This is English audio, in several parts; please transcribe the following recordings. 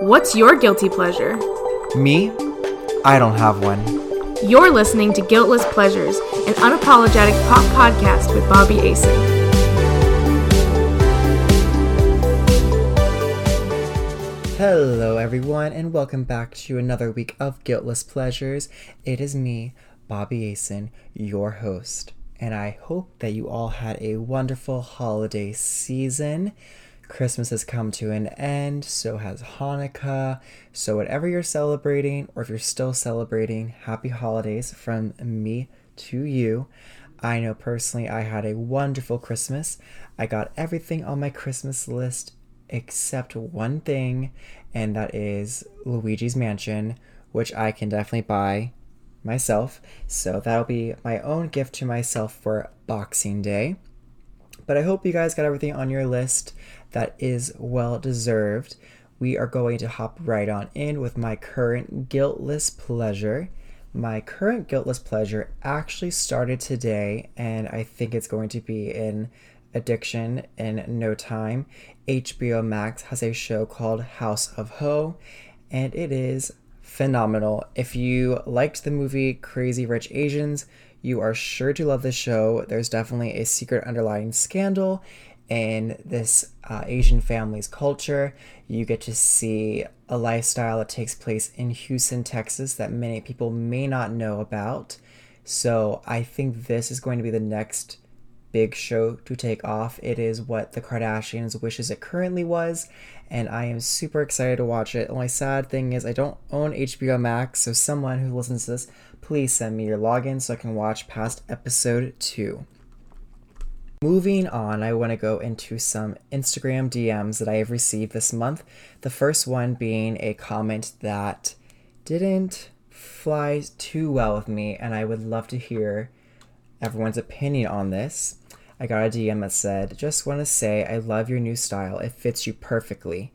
What's your guilty pleasure? Me? I don't have one. You're listening to Guiltless Pleasures, an unapologetic pop podcast with Bobby Asen. Hello, everyone, and welcome back to another week of Guiltless Pleasures. It is me, Bobby Asen, your host, and I hope that you all had a wonderful holiday season. Christmas has come to an end, so has Hanukkah. So, whatever you're celebrating, or if you're still celebrating, happy holidays from me to you. I know personally I had a wonderful Christmas. I got everything on my Christmas list except one thing, and that is Luigi's Mansion, which I can definitely buy myself. So, that'll be my own gift to myself for Boxing Day. But I hope you guys got everything on your list that is well deserved. We are going to hop right on in with my current guiltless pleasure. My current guiltless pleasure actually started today, and I think it's going to be in addiction in no time. HBO Max has a show called House of Ho, and it is phenomenal. If you liked the movie Crazy Rich Asians, you are sure to love this show. There's definitely a secret underlying scandal in this uh, Asian family's culture. You get to see a lifestyle that takes place in Houston, Texas, that many people may not know about. So I think this is going to be the next big show to take off. It is what the Kardashians wishes it currently was, and I am super excited to watch it. Only sad thing is I don't own HBO Max, so someone who listens to this, please send me your login so I can watch past episode 2. Moving on, I want to go into some Instagram DMs that I have received this month. The first one being a comment that didn't fly too well with me, and I would love to hear everyone's opinion on this. I got a DM that said, Just want to say I love your new style. It fits you perfectly.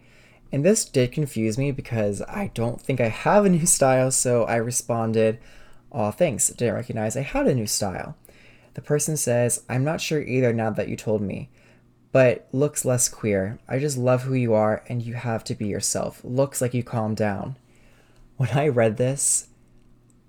And this did confuse me because I don't think I have a new style, so I responded, Aw, thanks. Didn't recognize I had a new style. The person says, I'm not sure either now that you told me, but looks less queer. I just love who you are and you have to be yourself. Looks like you calmed down. When I read this,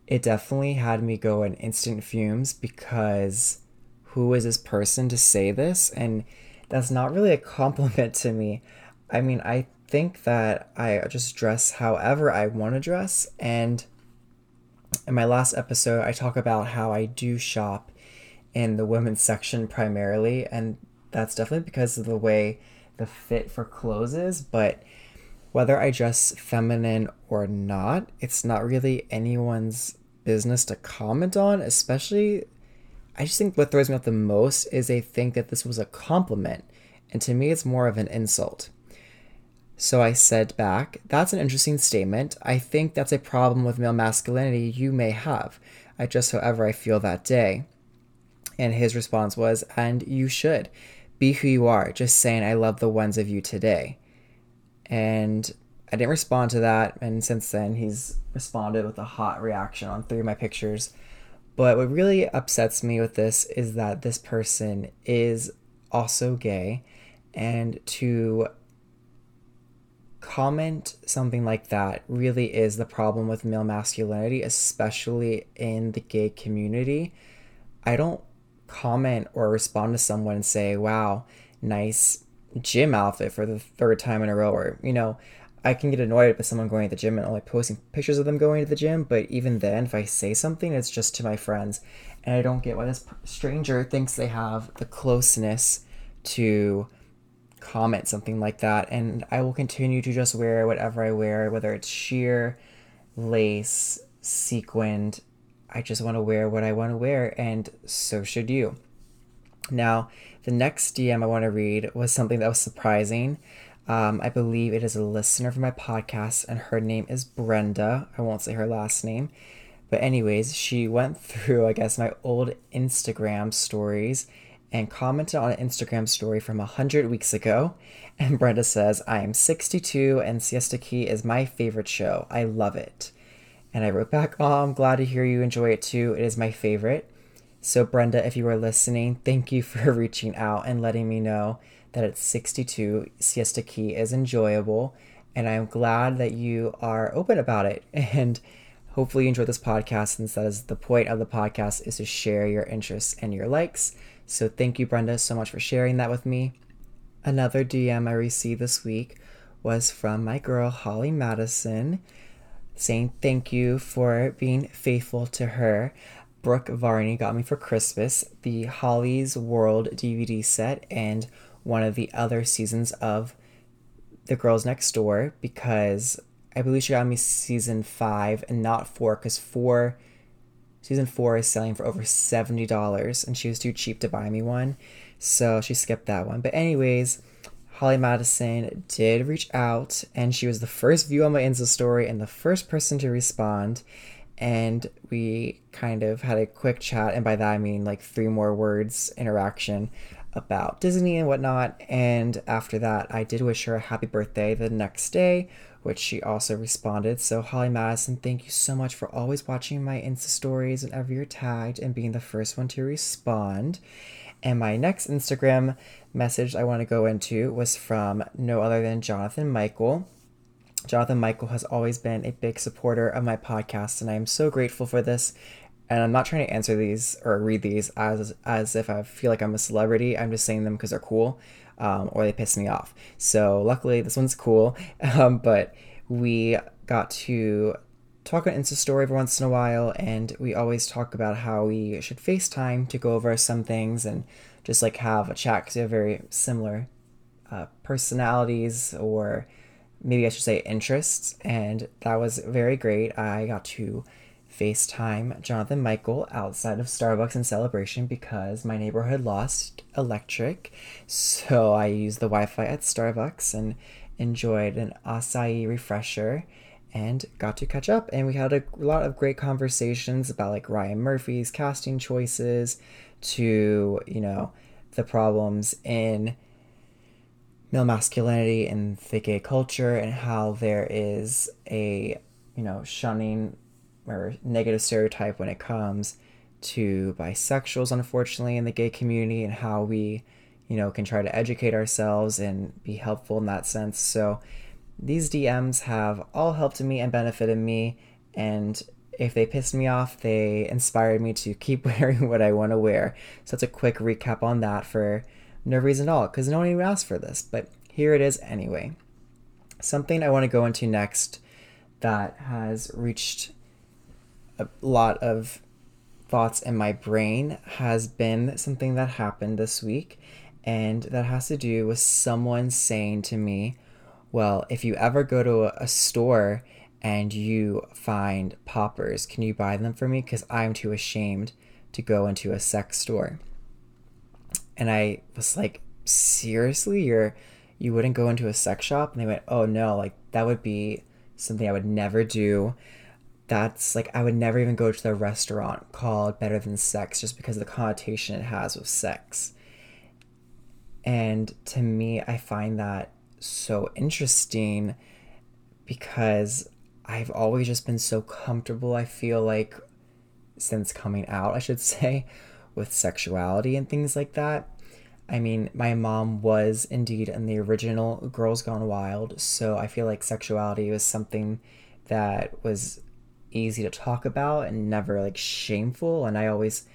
it definitely had me go in instant fumes because who is this person to say this? And that's not really a compliment to me. I mean, I think that I just dress however I want to dress. And in my last episode, I talk about how I do shop in the women's section primarily, and that's definitely because of the way the fit for clothes is. But whether I dress feminine or not, it's not really anyone's business to comment on, especially. I just think what throws me off the most is they think that this was a compliment, and to me, it's more of an insult. So I said back, That's an interesting statement. I think that's a problem with male masculinity you may have. I just, however, I feel that day. And his response was, And you should. Be who you are. Just saying, I love the ones of you today. And I didn't respond to that. And since then, he's responded with a hot reaction on three of my pictures. But what really upsets me with this is that this person is also gay. And to comment something like that really is the problem with male masculinity, especially in the gay community. I don't comment or respond to someone and say, wow, nice gym outfit for the third time in a row. Or, you know, I can get annoyed with someone going to the gym and only posting pictures of them going to the gym. But even then, if I say something, it's just to my friends. And I don't get why this stranger thinks they have the closeness to comment something like that. And I will continue to just wear whatever I wear, whether it's sheer, lace, sequined, I just want to wear what I want to wear, and so should you. Now, the next DM I want to read was something that was surprising. Um, I believe it is a listener for my podcast, and her name is Brenda. I won't say her last name. But, anyways, she went through, I guess, my old Instagram stories and commented on an Instagram story from 100 weeks ago. And Brenda says, I am 62 and Siesta Key is my favorite show. I love it. And I wrote back, Oh, I'm glad to hear you enjoy it too. It is my favorite. So, Brenda, if you are listening, thank you for reaching out and letting me know that at 62, Siesta Key is enjoyable. And I'm glad that you are open about it. And hopefully you enjoy this podcast since that is the point of the podcast is to share your interests and your likes. So thank you, Brenda, so much for sharing that with me. Another DM I received this week was from my girl Holly Madison saying thank you for being faithful to her. Brooke Varney got me for Christmas the Holly's World DVD set and one of the other seasons of The Girls Next Door because I believe she got me season five and not four because four season four is selling for over $70 and she was too cheap to buy me one. So she skipped that one. But anyways, Holly Madison did reach out, and she was the first view on my Insta story and the first person to respond. And we kind of had a quick chat, and by that I mean like three more words interaction about Disney and whatnot. And after that, I did wish her a happy birthday the next day, which she also responded. So, Holly Madison, thank you so much for always watching my Insta stories whenever you're tagged and being the first one to respond. And my next Instagram message I want to go into was from no other than Jonathan Michael. Jonathan Michael has always been a big supporter of my podcast, and I am so grateful for this. And I'm not trying to answer these or read these as as if I feel like I'm a celebrity. I'm just saying them because they're cool, um, or they piss me off. So luckily, this one's cool. Um, but we got to talk on Insta story every once in a while, and we always talk about how we should FaceTime to go over some things and just like have a chat because we have very similar uh, personalities or maybe I should say interests, and that was very great. I got to FaceTime Jonathan Michael outside of Starbucks in celebration because my neighborhood lost electric. So I used the Wi Fi at Starbucks and enjoyed an acai refresher and got to catch up. And we had a lot of great conversations about like Ryan Murphy's casting choices to, you know, the problems in male masculinity and the gay culture and how there is a, you know, shunning or negative stereotype when it comes to bisexuals, unfortunately, in the gay community and how we, you know, can try to educate ourselves and be helpful in that sense. So, these DMs have all helped me and benefited me, and if they pissed me off, they inspired me to keep wearing what I want to wear. So that's a quick recap on that for no reason at all, because no one even asked for this, but here it is anyway. Something I want to go into next that has reached a lot of thoughts in my brain has been something that happened this week, and that has to do with someone saying to me, well, if you ever go to a, store and you find poppers, can you buy them for me? Because I'm too ashamed to go into a sex store. And I was like, seriously, you're you wouldn't go into a sex shop? And they went, oh no, like that would be something I would never do. That's like I would never even go to the restaurant called Better Than Sex just because of the connotation it has with sex. And to me, I find that so interesting because I've always just been so comfortable, I feel like, since coming out, I should say, with sexuality and things like that. I mean, my mom was indeed in the original Girls Gone Wild, so I feel like sexuality was something that was easy to talk about and never like shameful. And I always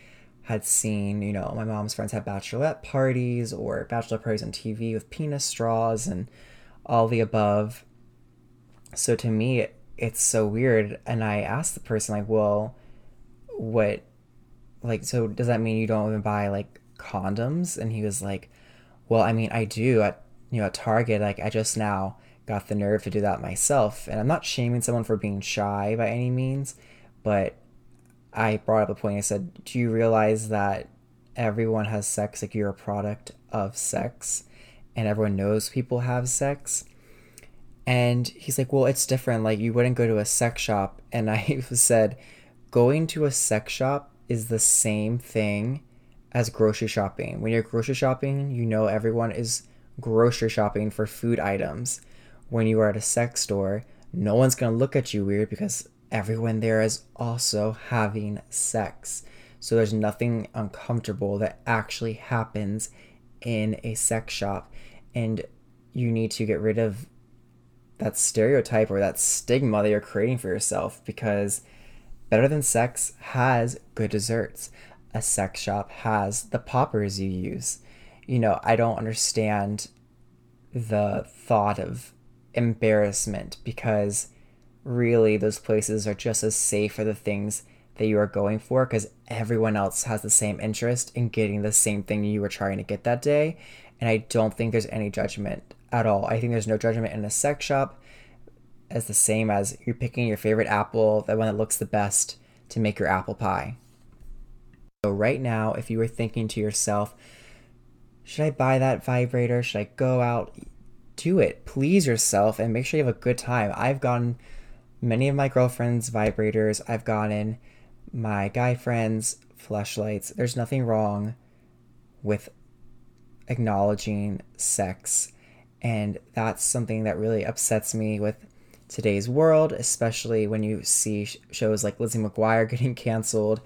had seen, you know, my mom's friends have bachelorette parties or bachelor parties on TV with penis straws and all the above. So to me, it's so weird. And I asked the person, like, well, what, like, so does that mean you don't even buy like condoms? And he was like, well, I mean, I do at, you know, at Target. Like, I just now got the nerve to do that myself. And I'm not shaming someone for being shy by any means, but I brought up a point. I said, Do you realize that everyone has sex? Like you're a product of sex, and everyone knows people have sex. And he's like, Well, it's different. Like you wouldn't go to a sex shop. And I said, Going to a sex shop is the same thing as grocery shopping. When you're grocery shopping, you know everyone is grocery shopping for food items. When you are at a sex store, no one's gonna look at you weird because everyone there is also having sex. So there's nothing uncomfortable that actually happens in a sex shop. And you need to get rid of that stereotype or that stigma that you're creating for yourself because Better Than Sex has good desserts. A sex shop has the poppers you use. You know, I don't understand the thought of embarrassment because really those places are just as safe for the things that you are going for because everyone else has the same interest in getting the same thing you were trying to get that day. And I don't think there's any judgment at all. I think there's no judgment in a sex shop as the same as you're picking your favorite apple, the one that looks the best to make your apple pie. So, right now, if you were thinking to yourself, should I buy that vibrator? Should I go out? Do it. Please yourself and make sure you have a good time. I've gotten many of my girlfriends' vibrators, I've gotten my guy friends' Fleshlights. There's nothing wrong with acknowledging sex. And that's something that really upsets me with today's world, especially when you see shows like Lizzie McGuire getting canceled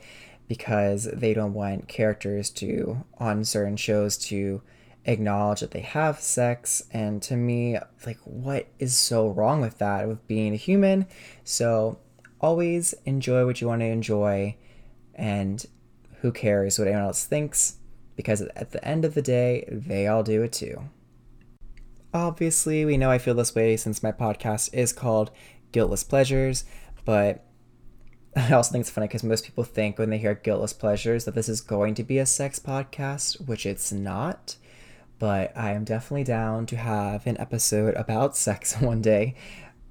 because they don't want characters to, on certain shows, to acknowledge that they have sex. And to me, like, what is so wrong with that, with being a human? So always enjoy what you want to enjoy, and who cares what anyone else thinks? Because at the end of the day, they all do it too. Obviously, we know I feel this way since my podcast is called Guiltless Pleasures, but I also think it's funny because most people think when they hear Guiltless Pleasures that this is going to be a sex podcast, which it's not. But I am definitely down to have an episode about sex one day.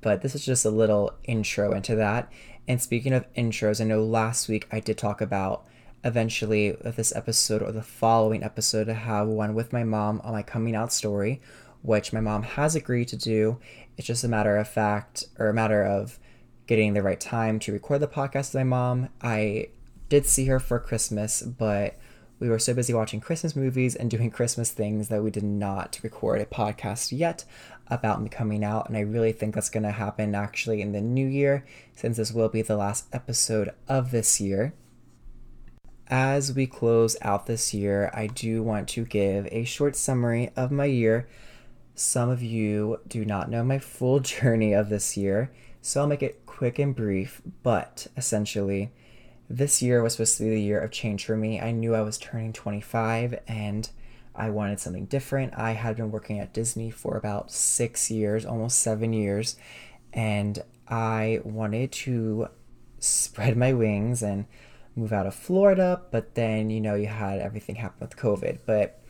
But this is just a little intro into that. And speaking of intros, I know last week I did talk about eventually this episode or the following episode to have one with my mom on my coming out story, which my mom has agreed to do. It's just a matter of fact or a matter of getting the right time to record the podcast with my mom. I did see her for Christmas, but we were so busy watching Christmas movies and doing Christmas things that we did not record a podcast yet about me coming out. And I really think that's going to happen actually in the new year, since this will be the last episode of this year. As we close out this year, I do want to give a short summary of my year some of you do not know my full journey of this year, so I'll make it quick and brief, but essentially, this year was supposed to be the year of change for me. I knew I was turning 25 and I wanted something different. I had been working at Disney for about six years, almost seven years, and I wanted to spread my wings and move out of Florida, but then, you know, you had everything happen with COVID. But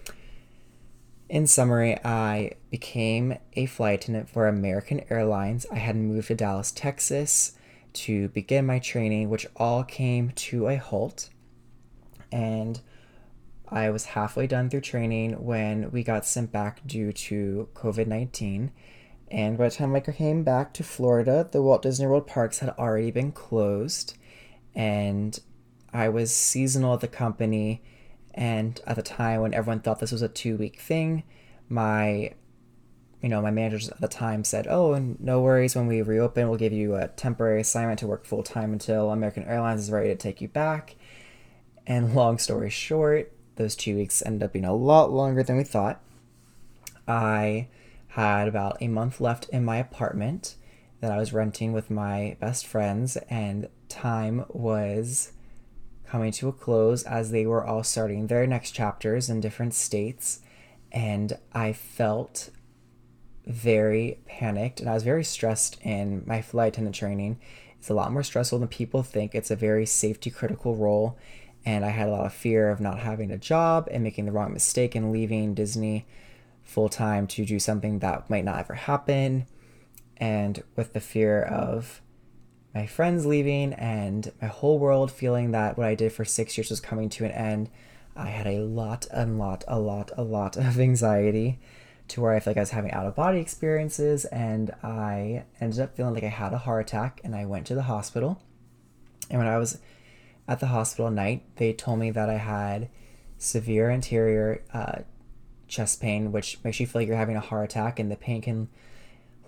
in summary, I became a flight attendant for American Airlines. I had moved to Dallas, Texas to begin my training, which all came to a halt. And I was halfway done through training when we got sent back due to COVID 19. And by the time I came back to Florida, the Walt Disney World parks had already been closed. And I was seasonal at the company and at the time when everyone thought this was a two week thing, my you know, my managers at the time said, "Oh, and no worries. When we reopen, we'll give you a temporary assignment to work full time until American Airlines is ready to take you back." And long story short, those two weeks ended up being a lot longer than we thought. I had about a month left in my apartment that I was renting with my best friends, and time was coming to a close as they were all starting their next chapters in different states. And I felt very panicked and I was very stressed in my flight attendant training. It's a lot more stressful than people think. It's a very safety critical role. And I had a lot of fear of not having a job and making the wrong mistake and leaving Disney full time to do something that might not ever happen. And with the fear of my friends leaving and my whole world feeling that what I did for six years was coming to an end, I had a lot, a lot, a lot, a lot of anxiety to where I feel like I was having out of body experiences and I ended up feeling like I had a heart attack and I went to the hospital. And when I was at the hospital at night, they told me that I had severe anterior uh, chest pain, which makes you feel like you're having a heart attack and the pain can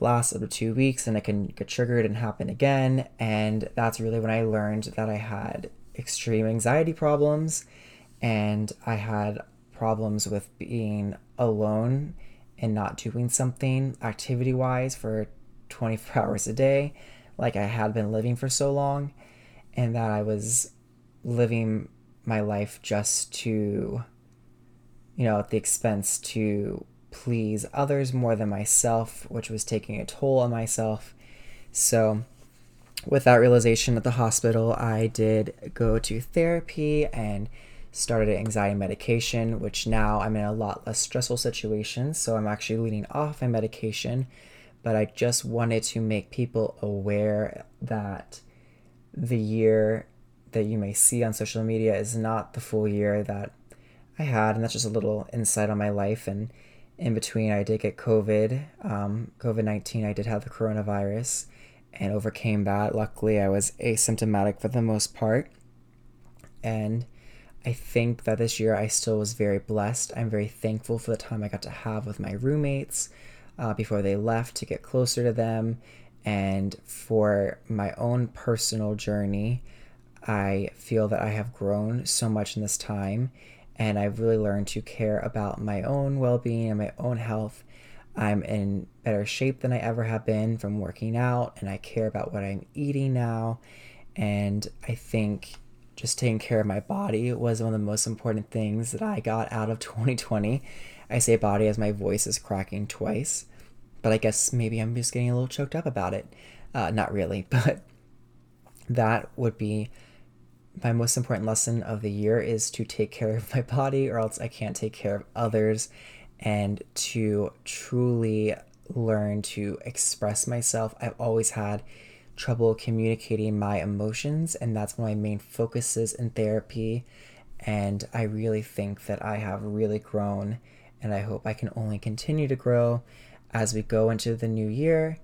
last up to two weeks and it can get triggered and happen again. And that's really when I learned that I had extreme anxiety problems and I had problems with being alone and not doing something activity wise for 24 hours a day like I had been living for so long, and that I was living my life just to, you know, at the expense to please others more than myself, which was taking a toll on myself. So, with that realization at the hospital, I did go to therapy and started anxiety medication, which now I'm in a lot less stressful situations. So I'm actually leaning off my medication but I just wanted to make people aware that the year that you may see on social media is not the full year that I had, and that's just a little insight on my life. And in between, I did get COVID, um, COVID 19. I did have the coronavirus and overcame that. Luckily, I was asymptomatic for the most part. And I think that this year I still was very blessed. I'm very thankful for the time I got to have with my roommates uh, before they left to get closer to them. And for my own personal journey, I feel that I have grown so much in this time and I've really learned to care about my own well being and my own health. I'm in better shape than I ever have been from working out, and I care about what I'm eating now. And I think just taking care of my body was one of the most important things that I got out of 2020. I say body as my voice is cracking twice, but I guess maybe I'm just getting a little choked up about it. Uh, not really, but that would be my most important lesson of the year is to take care of my body or else I can't take care of others and to truly learn to express myself. I've always had trouble communicating my emotions and that's one of my main focuses in therapy and I really think that I have really grown and I hope I can only continue to grow as we go into the new year.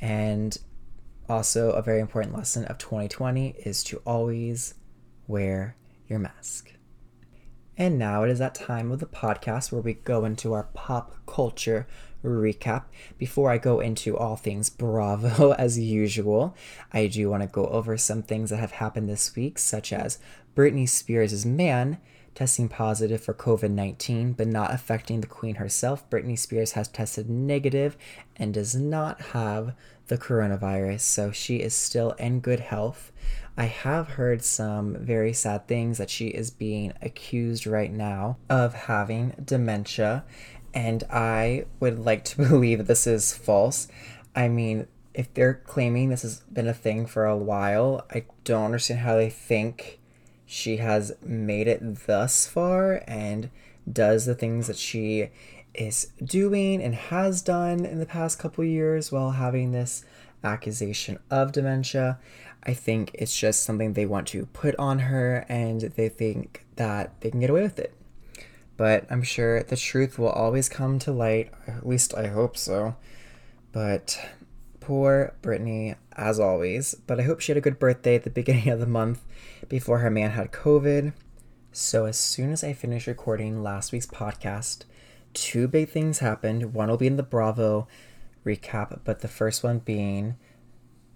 And also, a very important lesson of 2020 is to always wear your mask. And now it is that time of the podcast where we go into our pop culture recap. Before I go into all things Bravo, as usual, I do want to go over some things that have happened this week, such as Britney Spears' man testing positive for COVID 19, but not affecting the Queen herself. Britney Spears has tested negative and does not have the coronavirus, so she is still in good health. I have heard some very sad things that she is being accused right now of having dementia, and I would like to believe this is false. I mean, if they're claiming this has been a thing for a while, I don't understand how they think she has made it thus far and does the things that she is doing and has done in the past couple years while having this accusation of dementia. I think it's just something they want to put on her and they think that they can get away with it. But I'm sure the truth will always come to light, at least I hope so. But Poor Britney, as always, but I hope she had a good birthday at the beginning of the month before her man had COVID. So, as soon as I finish recording last week's podcast, two big things happened. One will be in the Bravo recap, but the first one being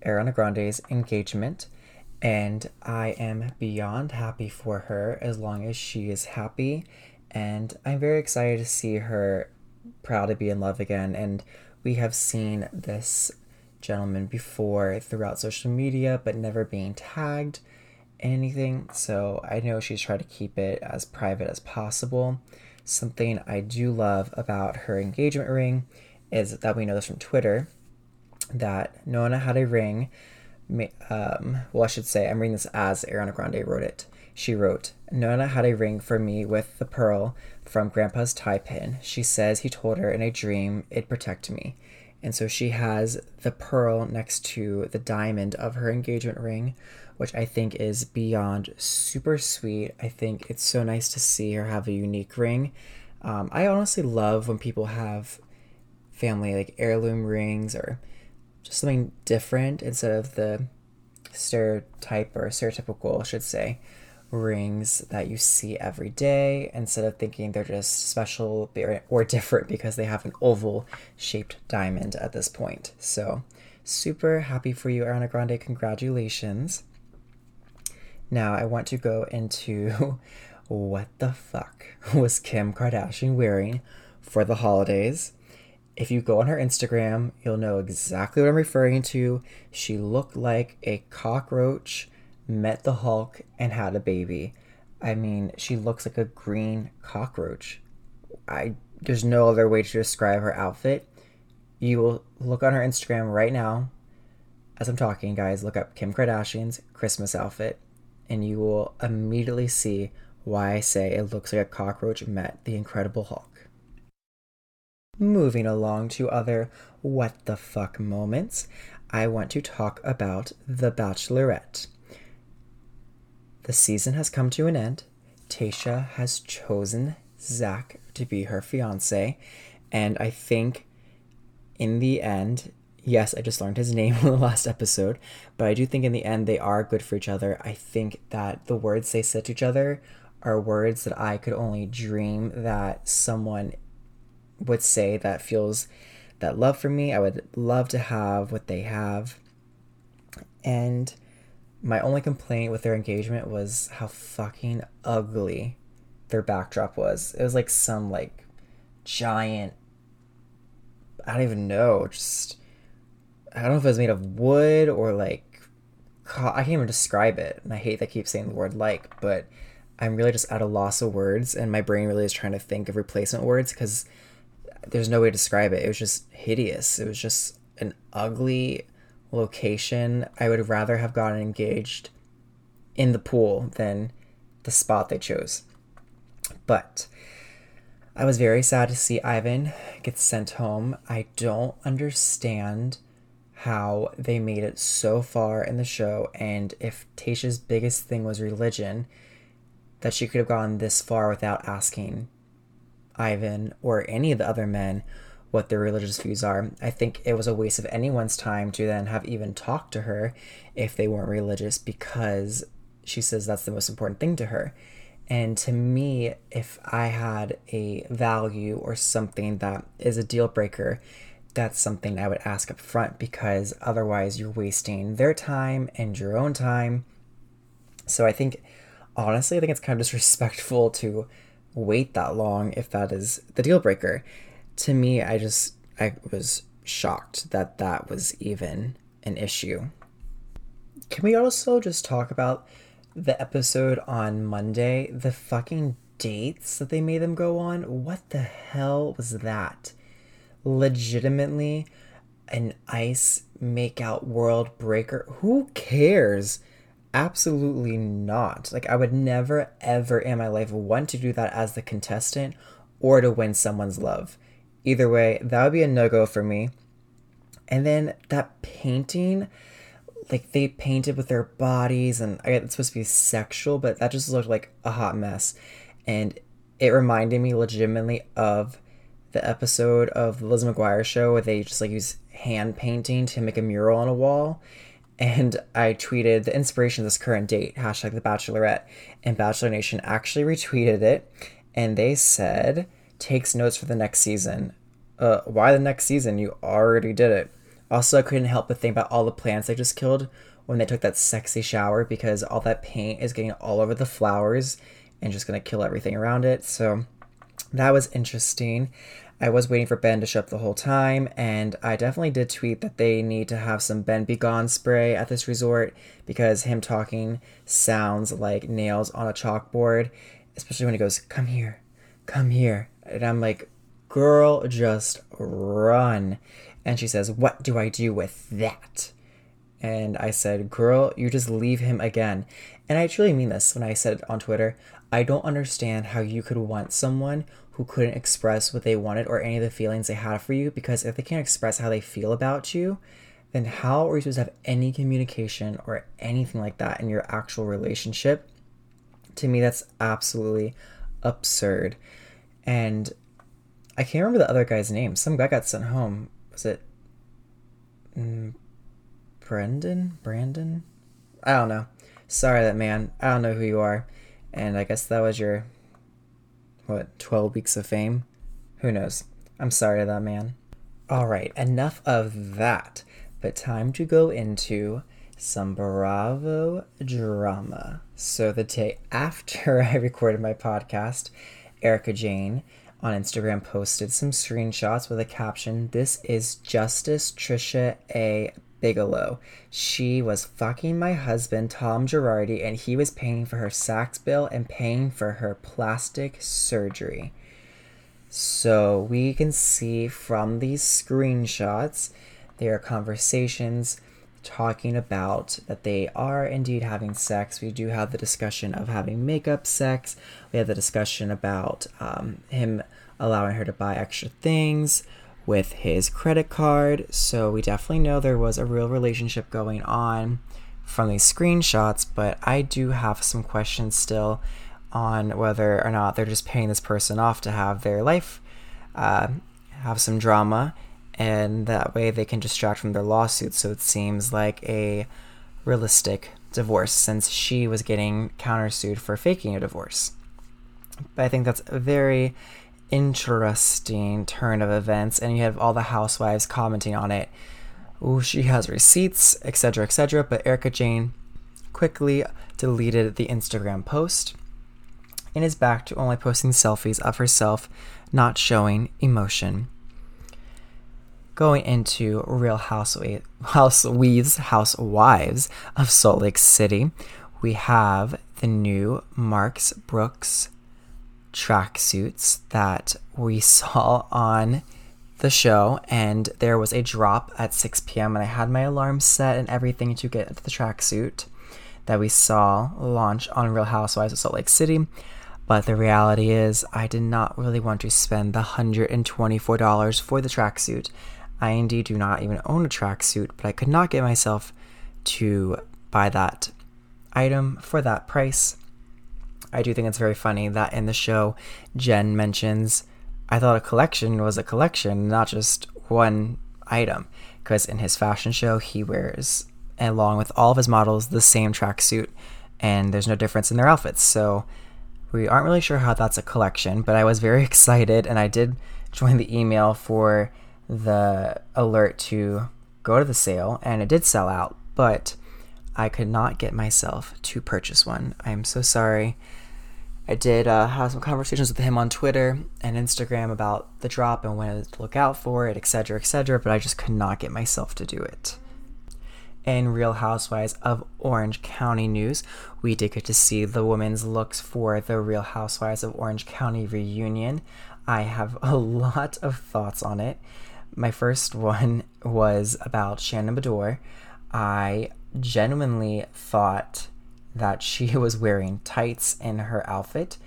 Ariana Grande's engagement. And I am beyond happy for her as long as she is happy. And I'm very excited to see her proud to be in love again. And we have seen this gentleman before throughout social media, but never being tagged anything. So I know she's trying to keep it as private as possible. Something I do love about her engagement ring is that we know this from Twitter that Nona had a ring. Um, well, I should say, I'm reading this as Ariana Grande wrote it. She wrote, Nona had a ring for me with the pearl from Grandpa's tie pin. She says he told her in a dream it'd protect me. And so she has the pearl next to the diamond of her engagement ring, which I think is beyond super sweet. I think it's so nice to see her have a unique ring. Um, I honestly love when people have family like heirloom rings or just something different instead of the stereotype or stereotypical, I should say, rings that you see every day instead of thinking they're just special or different because they have an oval shaped diamond at this point. So, super happy for you, Ariana Grande. Congratulations. Now, I want to go into what the fuck was Kim Kardashian wearing for the holidays. if you go on her Instagram, you'll know exactly what I'm referring to. She looked like a cockroach met the Hulk and had a baby. I mean, she looks like a green cockroach. I there's no other way to describe her outfit. You will look on her Instagram right now as I'm talking, guys, look up Kim Kardashian's Christmas outfit and you will immediately see why I say it looks like a cockroach met the Incredible Hulk. Moving along to other what the fuck moments, I want to talk about The Bachelorette. The season has come to an end. Tayshia has chosen Zach to be her fiance, and I think in the end, yes, I just learned his name in the last episode, but I do think in the end they are good for each other. I think that the words they said to each other are words that I could only dream that someone would say that feels that love for me. I would love to have what they have. And my only complaint with their engagement was how fucking ugly their backdrop was. It was like some like giant I don't even know, just I don't know if it was made of wood or like I can't even describe it. And I hate that I keep saying the word like, but I'm really just at a loss of words, and my brain really is trying to think of replacement words because there's no way to describe it. It was just hideous. It was just an ugly location. I would rather have gotten engaged in the pool than the spot they chose. But I was very sad to see Ivan get sent home. I don't understand how they made it so far in the show and if Tayshia's biggest thing was religion that she could have gone this far without asking Ivan or any of the other men what their religious views are. I think it was a waste of anyone's time to then have even talked to her if they weren't religious because she says that's the most important thing to her. And to me, if I had a value or something that is a deal breaker, that's something I would ask up front because otherwise you're wasting their time and your own time. So I think, honestly, I think it's kind of disrespectful to wait that long if that is the deal breaker. To me, I just, I was shocked that that was even an issue. Can we also just talk about the episode on Monday? The fucking dates that they made them go on? What the hell was that? legitimately an ice makeout world breaker. Who cares? Absolutely not. Like, I would never, ever in my life want to do that as the contestant or to win someone's love. Either way, that would be a no go for me. And then that painting, like they painted with their bodies, and I it's supposed to be sexual, but that just looked like a hot mess. And it reminded me legitimately of the episode of the Liz McGuire show where they just like use hand painting to make a mural on a wall. And I tweeted the inspiration of this current date, hashtag the Bachelorette, and Bachelor Nation actually retweeted it. And they said, takes notes for the next season. Uh, why the next season? You already did it. Also, I couldn't help but think about all the plants they just killed when they took that sexy shower because all that paint is getting all over the flowers and just gonna kill everything around it. So that was interesting. I was waiting for Ben to show up the whole time, and I definitely did tweet that they need to have some Ben Be Gone spray at this resort because him talking sounds like nails on a chalkboard, especially when he goes, Come here, come here. And I'm like, Girl, just run. And she says, What do I do with that? And I said, Girl, you just leave him again. And I truly mean this when I said it on Twitter. I don't understand how you could want someone who couldn't express what they wanted or any of the feelings they had for you because if they can't express how they feel about you, then how are you supposed to have any communication or anything like that in your actual relationship? To me, that's absolutely absurd. And I can't remember the other guy's name. Some guy got sent home. Was it mm, Brendan? Brandon? I don't know. Sorry, that man. I don't know who you are. And I guess that was your, what, 12 weeks of fame? Who knows? I'm sorry to that man. All right, enough of that. But time to go into some Bravo drama. So, the day after I recorded my podcast, Erika Jayne on Instagram posted some screenshots with a caption This is Justice Tricia A. Bigelow. She was fucking my husband, Tom Girardi, and he was paying for her sax bill and paying for her plastic surgery. So we can see from these screenshots, there are conversations talking about that they are indeed having sex. We do have the discussion of having makeup sex. We have the discussion about um, him allowing her to buy extra things with his credit card. So we definitely know there was a real relationship going on from these screenshots, but I do have some questions still on whether or not they're just paying this person off to have their life uh, have some drama and that way they can distract from their lawsuit. So it seems like a realistic divorce since she was getting countersued for faking a divorce. But I think that's a very interesting turn of events, and you have all the housewives commenting on it. Oh, she has receipts, etc., etc. But Erika Jayne quickly deleted the Instagram post and is back to only posting selfies of herself not showing emotion going into Real Housewives, Housewives of Salt Lake City, we have the new Marks Brooks tracksuits that we saw on the show, and there was a drop at 6 p.m. and I had my alarm set and everything to get the tracksuit that we saw launch on Real Housewives of Salt Lake City. But the reality is, I did not really want to spend the $124 for the tracksuit. I indeed do not even own a tracksuit, but I could not get myself to buy that item for that price. I do think it's very funny that in the show, Jen mentions, I thought a collection was a collection, not just one item. Because in his fashion show, he wears, along with all of his models, the same tracksuit, and there's no difference in their outfits. So we aren't really sure how that's a collection, but I was very excited, and I did join the email for the alert to go to the sale, and it did sell out, but I could not get myself to purchase one. I am so sorry. I did uh, have some conversations with him on Twitter and Instagram about the drop and when to look out for it, etc., etc., but I just could not get myself to do it. In Real Housewives of Orange County news, we did get to see the women's looks for the Real Housewives of Orange County reunion. I have a lot of thoughts on it. My first one was about Shannon Beador. I genuinely thought that she was wearing tights in her outfit,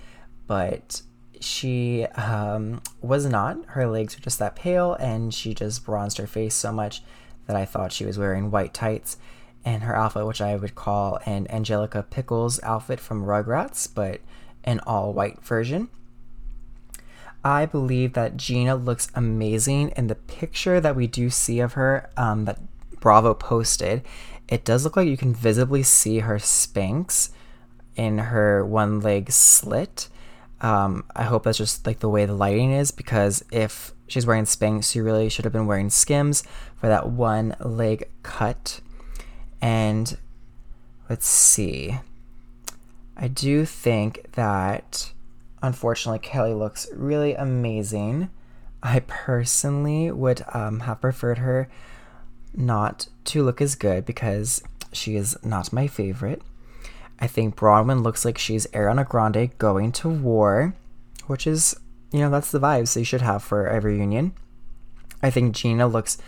but she um, was not. Her legs were just that pale, and she just bronzed her face so much that I thought she was wearing white tights. And her outfit, which I would call an Angelica Pickles outfit from Rugrats, but an all white version. I believe that Gina looks amazing in the picture that we do see of her um, that Bravo posted. It does look like you can visibly see her Spanx in her one leg slit. Um, I hope that's just like the way the lighting is because if she's wearing Spanx, she really should have been wearing Skims for that one leg cut. And let's see. I do think that Unfortunately, Kelly looks really amazing. I personally would um, have preferred her not to look as good because she is not my favorite. I think Braunwyn looks like she's Ariana Grande going to war, which is, you know, that's the vibes they should have for a reunion. I think Gina looks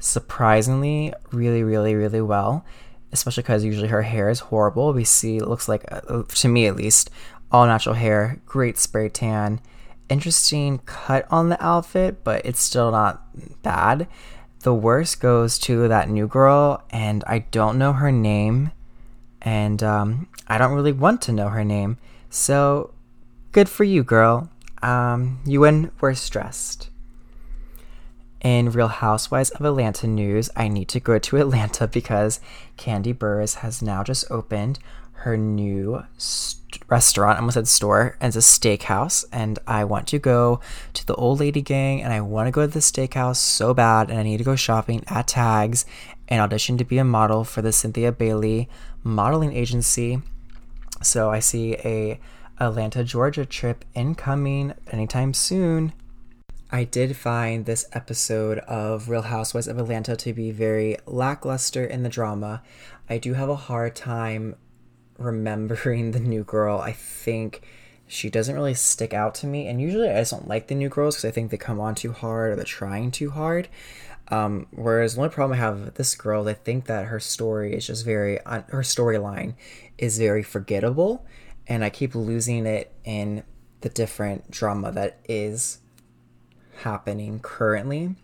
surprisingly really, really, really well, especially because usually her hair is horrible. We see, it looks like, uh, to me at least, all natural hair, great spray tan. Interesting cut on the outfit, but it's still not bad. The worst goes to that new girl, and I don't know her name, and um, I don't really want to know her name. So, good for you, girl. Um, you win worst dressed. In Real Housewives of Atlanta news, I need to go to Atlanta because Kandi Burruss has now just opened her new st- restaurant. I almost said store, and it's a steakhouse. And I want to go to the old lady gang, and I want to go to the steakhouse so bad. And I need to go shopping at Tags and audition to be a model for the Cynthia Bailey modeling agency. So I see a Atlanta, Georgia trip incoming anytime soon. I did find this episode of Real Housewives of Atlanta to be very lackluster in the drama. I do have a hard time remembering the new girl. I think she doesn't really stick out to me, and usually I just don't like the new girls because I think they come on too hard or they're trying too hard. Um, whereas the only problem I have with this girl, I think that her story is just very her storyline is very forgettable, and I keep losing it in the different drama that is happening currently.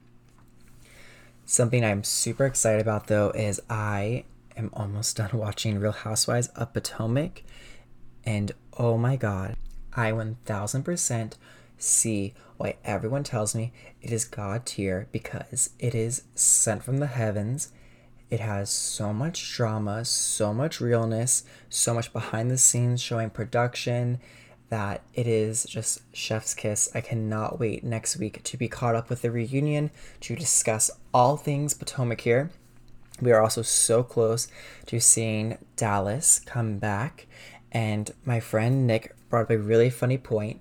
Something I'm super excited about though is I am almost done watching Real Housewives of Potomac, and oh my god, I 1000% see why everyone tells me it is God tier because it is sent from the heavens. It has so much drama, so much realness, so much behind the scenes showing production that it is just chef's kiss. I cannot wait next week to be caught up with the reunion to discuss all things Potomac here. We are also so close to seeing Dallas come back. And my friend Nick brought up a really funny point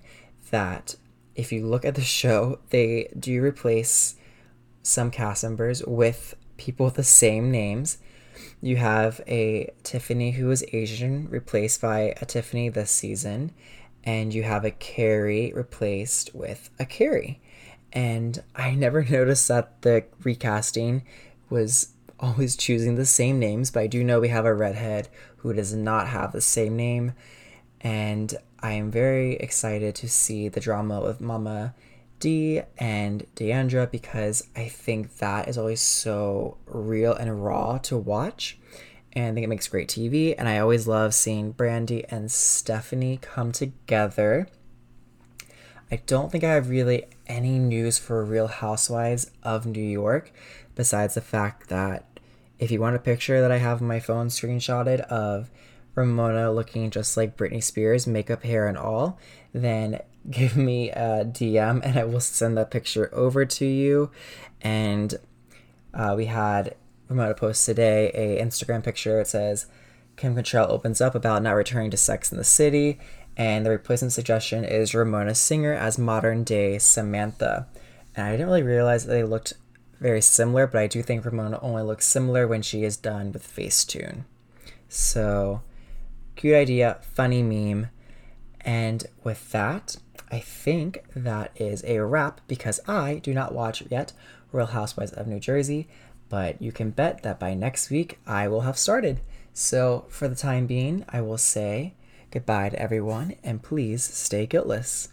that if you look at the show, they do replace some cast members with people with the same names. You have a Tiffany who is Asian replaced by a Tiffany this season, and you have a Carrie replaced with a Carrie. And I never noticed that the recasting was always choosing the same names, but I do know we have a redhead who does not have the same name. And I am very excited to see the drama with Mama D and D'Andra because I think that is always so real and raw to watch. And I think it makes great TV. And I always love seeing Brandi and Stephanie come together. I don't think I have really any news for Real Housewives of New York besides the fact that if you want a picture that I have on my phone screenshotted of Ramona looking just like Britney Spears, makeup, hair, and all, then give me a DM and I will send that picture over to you. And uh, we had Ramona post today a Instagram picture. It says Kim Cattrall opens up about not returning to Sex in the City, and the replacement suggestion is Ramona Singer as modern day Samantha. And I didn't really realize that they looked very similar, but I do think Ramona only looks similar when she is done with Facetune. So Cute idea, funny meme. And with that, I think that is a wrap because I do not watch yet Real Housewives of New Jersey, but you can bet that by next week I will have started. So for the time being, I will say goodbye to everyone and please stay guiltless.